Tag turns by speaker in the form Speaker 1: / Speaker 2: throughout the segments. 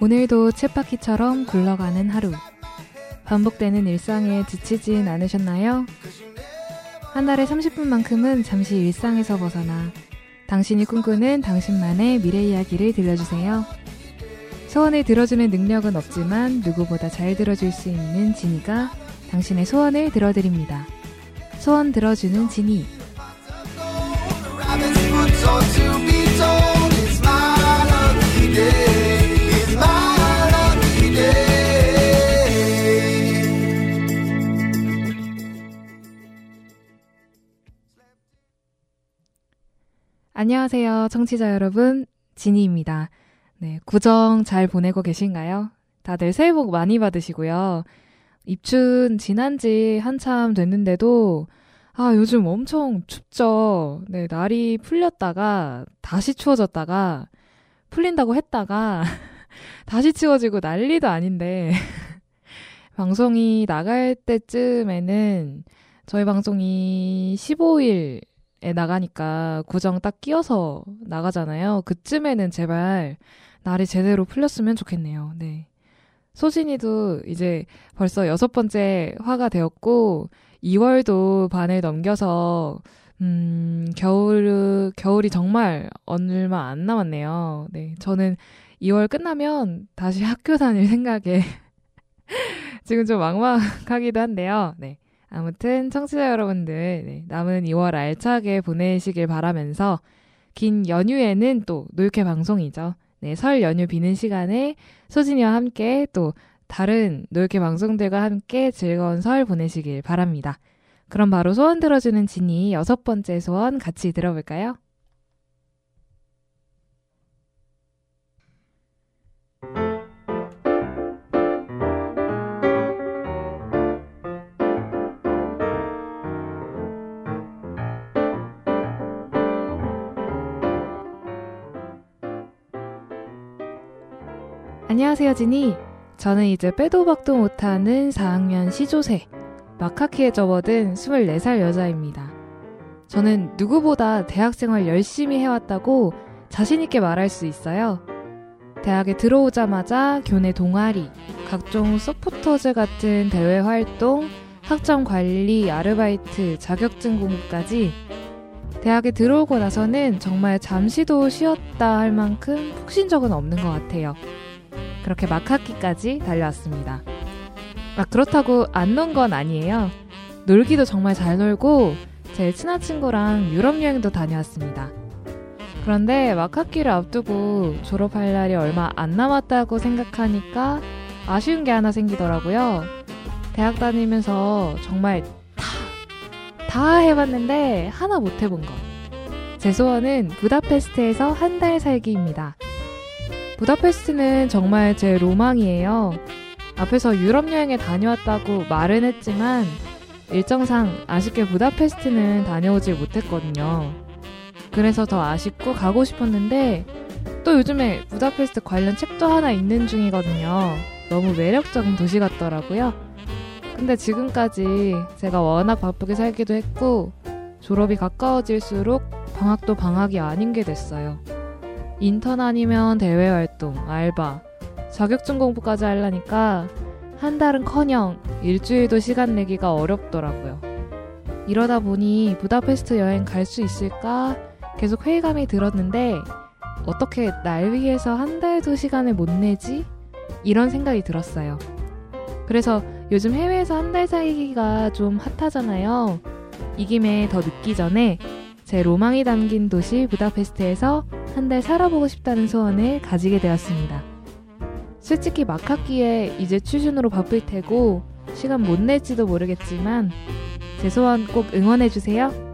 Speaker 1: 오늘도 쳇바퀴처럼 굴러가는 하루. 반복되는 일상에 지치진 않으셨나요? 한 달에 30분만큼은 잠시 일상에서 벗어나 당신이 꿈꾸는 당신만의 미래 이야기를 들려주세요. 소원을 들어주는 능력은 없지만 누구보다 잘 들어줄 수 있는 지니가 당신의 소원을 들어드립니다. 소원 들어주는 지니. 안녕하세요, 청취자 여러분. 지니입니다. 네, 구정 잘 보내고 계신가요? 다들 새해 복 많이 받으시고요. 입춘 지난 지 한참 됐는데도, 아, 요즘 엄청 춥죠. 네, 날이 풀렸다가, 다시 추워졌다가, 풀린다고 했다가, 다시 추워지고 난리도 아닌데, 방송이 나갈 때쯤에는 저희 방송이 15일 에 나가니까 구정 딱 끼어서 나가잖아요. 그쯤에는 제발 날이 제대로 풀렸으면 좋겠네요. 네. 소진이도 이제 벌써 여섯 번째 화가 되었고 2월도 반을 넘겨서 음, 겨울 겨울이 정말 얼마 안 남았네요. 네. 저는 2월 끝나면 다시 학교 다닐 생각에 지금 좀 막막하기도 한데요. 네. 아무튼 청취자 여러분들 네, 남은 2월 알차게 보내시길 바라면서 긴 연휴에는 또 노육회 방송이죠. 네, 설 연휴 비는 시간에 소진이와 함께 또 다른 노육회 방송들과 함께 즐거운 설 보내시길 바랍니다. 그럼 바로 소원 들어주는 진이 여섯 번째 소원 같이 들어볼까요? 안녕하세요, 지니. 저는 이제 빼도 박도 못하는 4학년 시조새, 마카키에 접어든 24살 여자입니다. 저는 누구보다 대학생활 열심히 해왔다고 자신있게 말할 수 있어요. 대학에 들어오자마자 교내 동아리, 각종 서포터즈 같은 대외 활동, 학점 관리, 아르바이트, 자격증 공부까지 대학에 들어오고 나서는 정말 잠시도 쉬었다 할 만큼 푹쉰 적은 없는 것 같아요. 그렇게 막학기까지 달려왔습니다. 막 아, 그렇다고 안 논 건 아니에요. 놀기도 정말 잘 놀고 제일 친한 친구랑 유럽 여행도 다녀왔습니다. 그런데 막학기를 앞두고 졸업할 날이 얼마 안 남았다고 생각하니까 아쉬운 게 하나 생기더라고요. 대학 다니면서 정말 다, 다 해봤는데 하나 못 해본 거. 제 소원은 부다페스트에서 한 달 살기입니다. 부다페스트는 정말 제 로망이에요. 앞에서 유럽 여행에 다녀왔다고 말은 했지만 일정상 아쉽게 부다페스트는 다녀오질 못했거든요. 그래서 더 아쉽고 가고 싶었는데 또 요즘에 부다페스트 관련 책도 하나 읽는 중이거든요. 너무 매력적인 도시 같더라고요. 근데 지금까지 제가 워낙 바쁘게 살기도 했고 졸업이 가까워질수록 방학도 방학이 아닌 게 됐어요. 인턴 아니면 대외 활동, 알바, 자격증 공부까지 하려니까 한 달은 커녕 일주일도 시간 내기가 어렵더라고요. 이러다 보니 부다페스트 여행 갈 수 있을까 계속 회의감이 들었는데 어떻게 날 위해서 한 달도 시간을 못 내지? 이런 생각이 들었어요. 그래서 요즘 해외에서 한 달 살기가 좀 핫하잖아요. 이 김에 더 늦기 전에 제 로망이 담긴 도시 부다페스트에서 한 달 살아보고 싶다는 소원을 가지게 되었습니다. 솔직히 막 학기에 이제 취준으로 바쁠 테고 시간 못 낼지도 모르겠지만 제 소원 꼭 응원해주세요.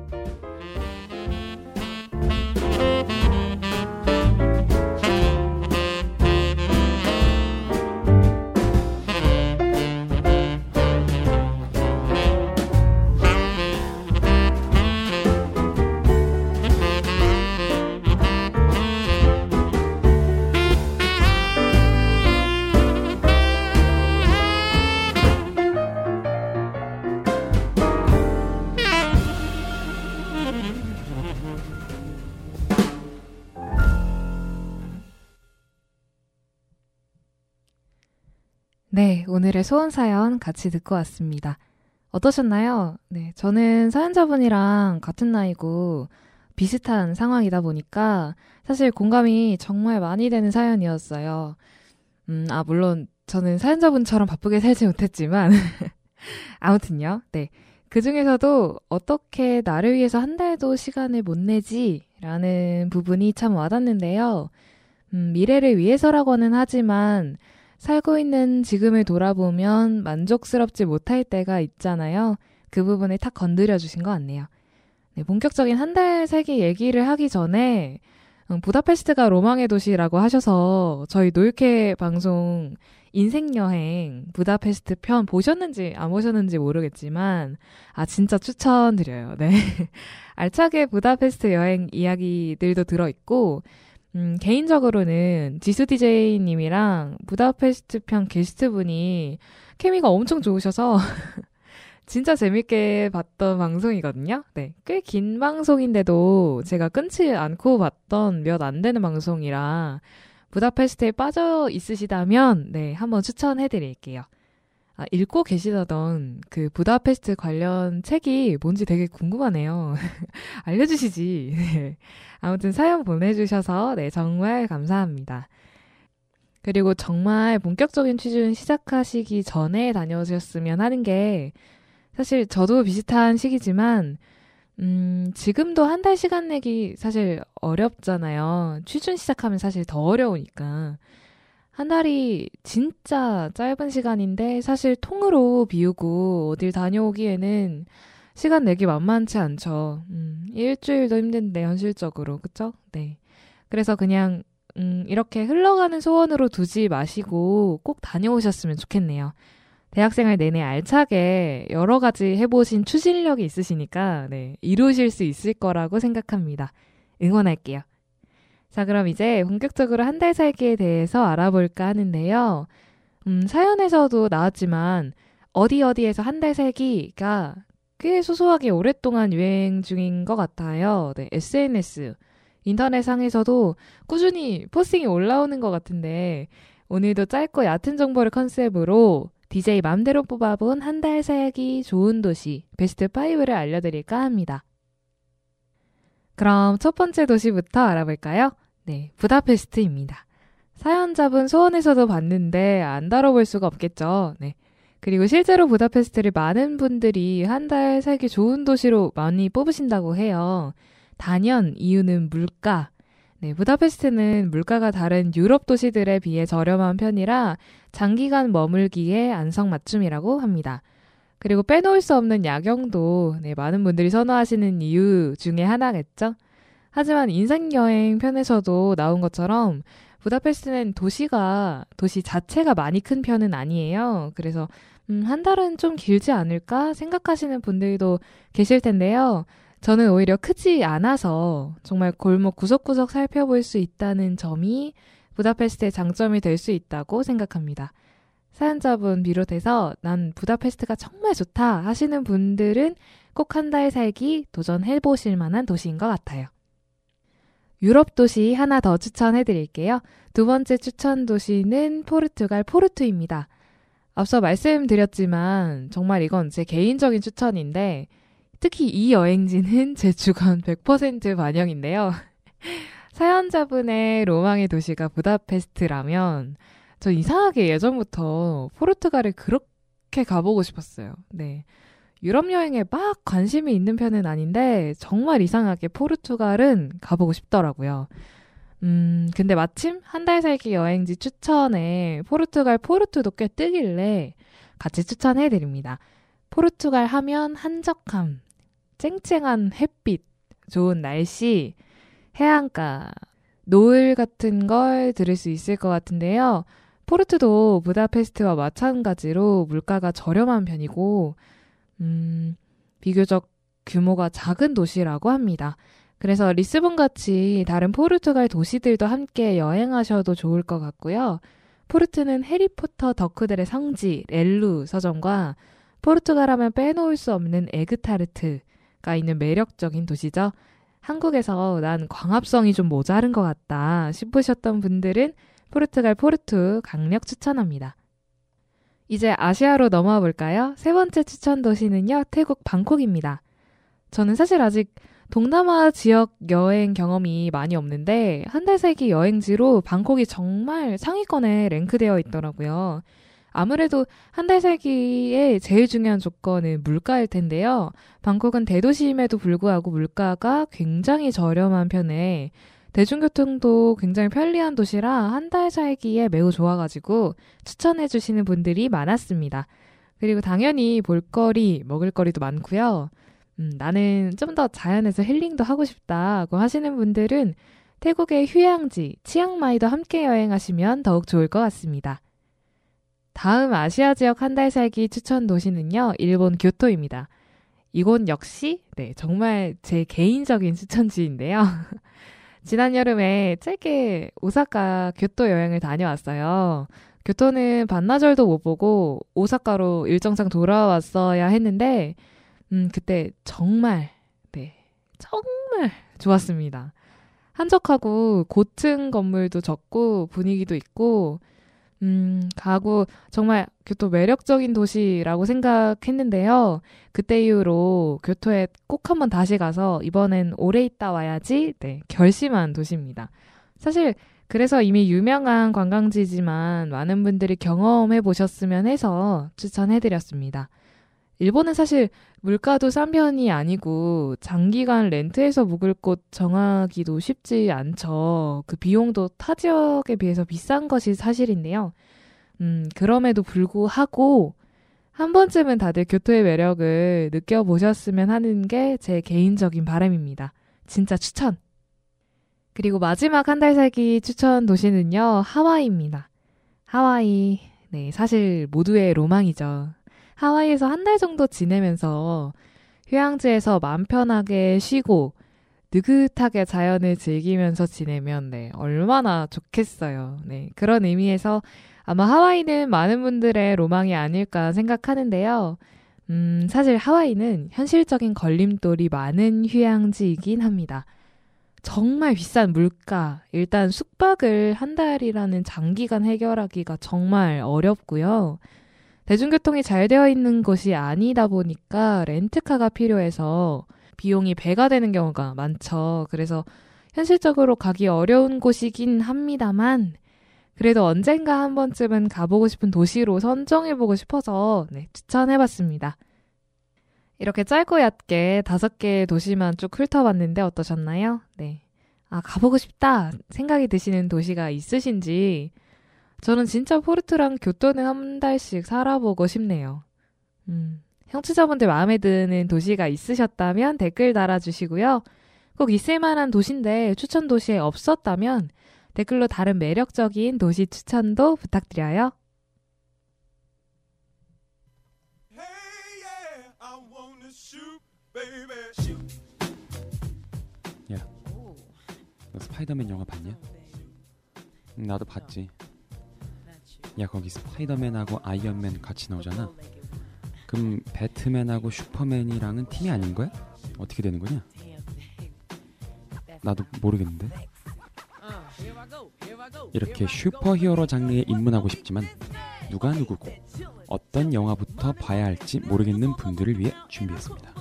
Speaker 1: 오늘의 소원 사연 같이 듣고 왔습니다. 어떠셨나요? 네, 저는 사연자분이랑 같은 나이고 비슷한 상황이다 보니까 사실 공감이 정말 많이 되는 사연이었어요. 음, 아, 물론 저는 사연자분처럼 바쁘게 살지 못했지만 아무튼요. 네. 그 중에서도 어떻게 나를 위해서 한 달도 시간을 못 내지? 라는 부분이 참 와닿는데요. 음, 미래를 위해서라고는 하지만 살고 있는 지금을 돌아보면 만족스럽지 못할 때가 있잖아요. 그 부분을 탁 건드려 주신 것 같네요. 네, 본격적인 한 달 살기 얘기를 하기 전에 음, 부다페스트가 로망의 도시라고 하셔서 저희 노유케 방송 인생여행 부다페스트 편 보셨는지 안 보셨는지 모르겠지만 아 진짜 추천드려요. 네. 알차게 부다페스트 여행 이야기들도 들어 있고 음, 개인적으로는 지수 DJ님이랑 부다페스트 편 게스트분이 케미가 엄청 좋으셔서 진짜 재밌게 봤던 방송이거든요. 네. 꽤 긴 방송인데도 제가 끊지 않고 봤던 몇 안 되는 방송이라 부다페스트에 빠져 있으시다면 네, 한번 추천해 드릴게요. 아, 읽고 계시다던 그 부다페스트 관련 책이 뭔지 되게 궁금하네요. 알려주시지. 네. 아무튼 사연 보내주셔서 네, 정말 감사합니다. 그리고 정말 본격적인 취준 시작하시기 전에 다녀오셨으면 하는 게 사실 저도 비슷한 시기지만 음, 지금도 한 달 시간 내기 사실 어렵잖아요. 취준 시작하면 사실 더 어려우니까. 한 달이 진짜 짧은 시간인데 사실 통으로 비우고 어딜 다녀오기에는 시간 내기 만만치 않죠. 음, 일주일도 힘든데 현실적으로 그쵸? 네. 그래서 그냥 음, 이렇게 흘러가는 소원으로 두지 마시고 꼭 다녀오셨으면 좋겠네요. 대학생활 내내 알차게 여러 가지 해보신 추진력이 있으시니까 네, 이루실 수 있을 거라고 생각합니다. 응원할게요. 자, 그럼 이제 본격적으로 한 달 살기에 대해서 알아볼까 하는데요. 음, 사연에서도 나왔지만 어디 어디에서 한 달 살기가 꽤 소소하게 오랫동안 유행 중인 것 같아요. 네, SNS, 인터넷상에서도 꾸준히 포스팅이 올라오는 것 같은데 오늘도 짧고 얕은 정보를 컨셉으로 DJ 맘대로 뽑아본 한 달 살기 좋은 도시 베스트 5를 알려드릴까 합니다. 그럼 첫 번째 도시부터 알아볼까요? 네, 부다페스트입니다. 사연자분 소원에서도 봤는데 안 다뤄볼 수가 없겠죠. 네. 그리고 실제로 부다페스트를 많은 분들이 한 달 살기 좋은 도시로 많이 뽑으신다고 해요. 단연 이유는 물가, 네, 부다페스트는 물가가 다른 유럽 도시들에 비해 저렴한 편이라 장기간 머물기에 안성맞춤이라고 합니다. 그리고 빼놓을 수 없는 야경도 네, 많은 분들이 선호하시는 이유 중에 하나겠죠. 하지만 인생여행 편에서도 나온 것처럼 부다페스트는 도시가 도시 자체가 많이 큰 편은 아니에요. 그래서 음, 한 달은 좀 길지 않을까 생각하시는 분들도 계실 텐데요. 저는 오히려 크지 않아서 정말 골목 구석구석 살펴볼 수 있다는 점이 부다페스트의 장점이 될 수 있다고 생각합니다. 사연자분 비롯해서 난 부다페스트가 정말 좋다 하시는 분들은 꼭 한 달 살기 도전해 보실 만한 도시인 것 같아요. 유럽 도시 하나 더 추천해 드릴게요. 두 번째 추천 도시는 포르투갈 포르투입니다. 앞서 말씀드렸지만 정말 이건 제 개인적인 추천인데 특히 이 여행지는 제 주관 100% 반영인데요. 사연자분의 로망의 도시가 부다페스트라면 저 이상하게 예전부터 포르투갈을 그렇게 가보고 싶었어요. 네. 유럽 여행에 막 관심이 있는 편은 아닌데 정말 이상하게 포르투갈은 가보고 싶더라고요. 음, 근데 마침 한 달 살기 여행지 추천에 포르투갈 포르투도 꽤 뜨길래 같이 추천해 드립니다. 포르투갈 하면 한적함, 쨍쨍한 햇빛, 좋은 날씨, 해안가, 노을 같은 걸 들 수 있을 것 같은데요. 포르투도 부다페스트와 마찬가지로 물가가 저렴한 편이고, 음, 비교적 규모가 작은 도시라고 합니다. 그래서 리스본 같이 다른 포르투갈 도시들도 함께 여행하셔도 좋을 것 같고요. 포르투는 해리포터 덕후들의 성지, 렐루 서점과 포르투갈 하면 빼놓을 수 없는 에그타르트, 가 있는 매력적인 도시죠. 한국에서 난 광합성이 좀 모자른 것 같다 싶으셨던 분들은 포르투갈 포르투 강력 추천합니다. 이제 아시아로 넘어와 볼까요? 세 번째 추천 도시는요, 태국 방콕입니다. 저는 사실 아직 동남아 지역 여행 경험이 많이 없는데, 한 달 살기 여행지로 방콕이 정말 상위권에 랭크되어 있더라고요. 아무래도 한 달 살기에 제일 중요한 조건은 물가일 텐데요. 방콕은 대도시임에도 불구하고 물가가 굉장히 저렴한 편에 대중교통도 굉장히 편리한 도시라 한 달 살기에 매우 좋아가지고 추천해 주시는 분들이 많았습니다. 그리고 당연히 볼거리, 먹을거리도 많고요. 음, 나는 좀 더 자연에서 힐링도 하고 싶다고 하시는 분들은 태국의 휴양지 치앙마이도 함께 여행하시면 더욱 좋을 것 같습니다. 다음 아시아 지역 한 달 살기 추천 도시는요, 일본 교토입니다. 이곳 역시, 네, 정말 제 개인적인 추천지인데요. 지난 여름에 짧게 오사카 교토 여행을 다녀왔어요. 교토는 반나절도 못 보고 오사카로 일정상 돌아왔어야 했는데, 음, 그때 정말, 네, 정말 좋았습니다. 한적하고 고층 건물도 적고 분위기도 있고, 음, 가구 정말 교토 매력적인 도시라고 생각했는데요. 그때 이후로 교토에 꼭 한번 다시 가서 이번엔 오래 있다 와야지 네, 결심한 도시입니다. 사실 그래서 이미 유명한 관광지지만 많은 분들이 경험해 보셨으면 해서 추천해 드렸습니다. 일본은 사실 물가도 싼 편이 아니고 장기간 렌트해서 묵을 곳 정하기도 쉽지 않죠. 그 비용도 타 지역에 비해서 비싼 것이 사실인데요. 음, 그럼에도 불구하고 한 번쯤은 다들 교토의 매력을 느껴보셨으면 하는 게 제 개인적인 바람입니다. 진짜 추천! 그리고 마지막 한 달 살기 추천 도시는요, 하와이입니다. 하와이. 네, 사실 모두의 로망이죠. 하와이에서 한 달 정도 지내면서 휴양지에서 마음 편하게 쉬고 느긋하게 자연을 즐기면서 지내면 네, 얼마나 좋겠어요. 네, 그런 의미에서 아마 하와이는 많은 분들의 로망이 아닐까 생각하는데요. 음, 사실 하와이는 현실적인 걸림돌이 많은 휴양지이긴 합니다. 정말 비싼 물가, 일단 숙박을 한 달이라는 장기간 해결하기가 정말 어렵고요. 대중교통이 잘 되어 있는 곳이 아니다 보니까 렌트카가 필요해서 비용이 배가 되는 경우가 많죠. 그래서 현실적으로 가기 어려운 곳이긴 합니다만, 그래도 언젠가 한 번쯤은 가보고 싶은 도시로 선정해보고 싶어서 네, 추천해봤습니다. 이렇게 짧고 얕게 다섯 개의 도시만 쭉 훑어봤는데 어떠셨나요? 네. 아, 가보고 싶다 생각이 드시는 도시가 있으신지 저는 진짜 포르투랑 교토는 한 달씩 살아보고 싶네요. 음, 형취자분들 마음에 드는 도시가 있으셨다면 댓글 달아주시고요. 꼭 있을 만한 도시인데 추천 도시에 없었다면 댓글로 다른 매력적인 도시 추천도 부탁드려요.
Speaker 2: 야, 너 스파이더맨 영화 봤냐? 응, 나도 봤지. 야, 거기 스파이더맨하고 아이언맨 같이 나오잖아. 그럼 배트맨하고 슈퍼맨이랑은 팀이 아닌 거야? 어떻게 되는 거냐? 나도 모르겠는데. 이렇게 슈퍼히어로 장르에 입문하고 싶지만 누가 누구고 어떤 영화부터 봐야 할지 모르겠는 분들을 위해 준비했습니다.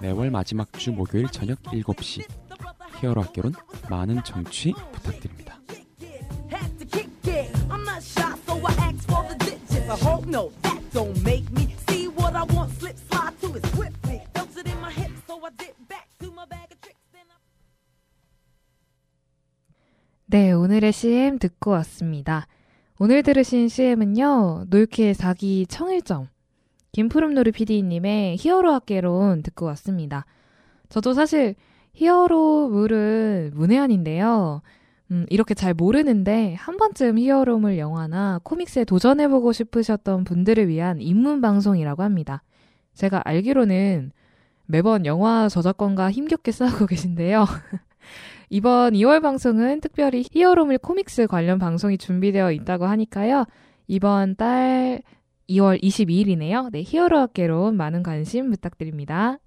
Speaker 2: 매월 마지막 주 목요일 저녁 7시 히어로 학교론 많은 청취 부탁드립니다.
Speaker 1: 네, 오늘의 CM 듣고 왔습니다. 오늘 들으신 CM은요, 놀키의 사기 청일점, 김푸름노르 PD님의 히어로 학개론 듣고 왔습니다. 저도 사실 히어로물은 문외한인데요. 음, 이렇게 잘 모르는데 한 번쯤 히어로물 영화나 코믹스에 도전해보고 싶으셨던 분들을 위한 입문 방송이라고 합니다. 제가 알기로는 매번 영화 저작권과 힘겹게 싸우고 계신데요. 이번 2월 방송은 특별히 히어로물 코믹스 관련 방송이 준비되어 있다고 하니까요. 이번 달 2월 22일이네요. 네, 히어로 학계로 많은 관심 부탁드립니다.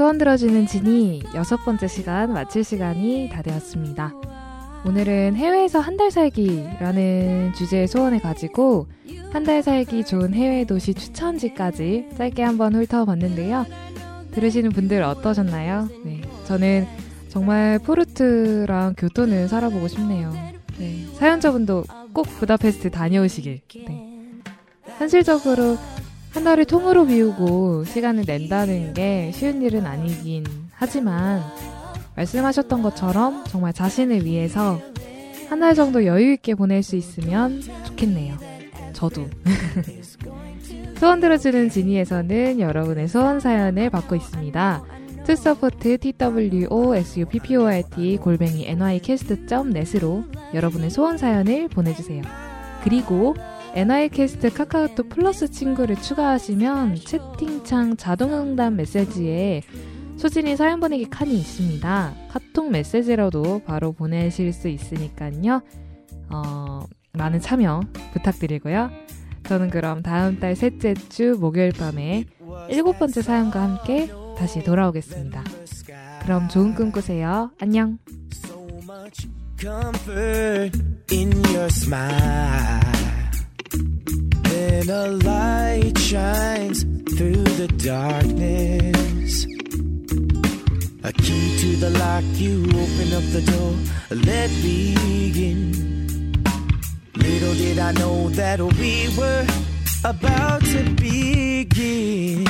Speaker 1: 소원 들어주는 진이 여섯 번째 시간 마칠 시간이 다 되었습니다. 오늘은 해외에서 한 달 살기라는 주제의 소원을 가지고 한 달 살기 좋은 해외 도시 추천지까지 짧게 한번 훑어봤는데요. 들으시는 분들 어떠셨나요? 네, 저는 정말 포르투랑 교토는 살아보고 싶네요. 네, 사연자분도 꼭 부다페스트 다녀오시길. 네. 현실적으로 한 달을 통으로 비우고 시간을 낸다는 게 쉬운 일은 아니긴 하지만 말씀하셨던 것처럼 정말 자신을 위해서 한 달 정도 여유 있게 보낼 수 있으면 좋겠네요. 저도. 소원 들어주는 지니에서는 여러분의 소원 사연을 받고 있습니다. two support twosuport 골뱅이 nycast.net으로 여러분의 소원 사연을 보내주세요. 그리고 NI캐스트 카카오톡 플러스 친구를 추가하시면 채팅창 자동응답 메시지에 소진이 사연 보내기 칸이 있습니다. 카톡 메시지로도 바로 보내실 수 있으니까요. 어, 많은 참여 부탁드리고요. 저는 그럼 다음 달 셋째 주 목요일 밤에 일곱 번째 사연과 함께 다시 돌아오겠습니다. 그럼 좋은 꿈 꾸세요. 안녕. Then a light shines through the darkness. A key to the lock, you open up the door, let me in. Little did I know that we were about to begin.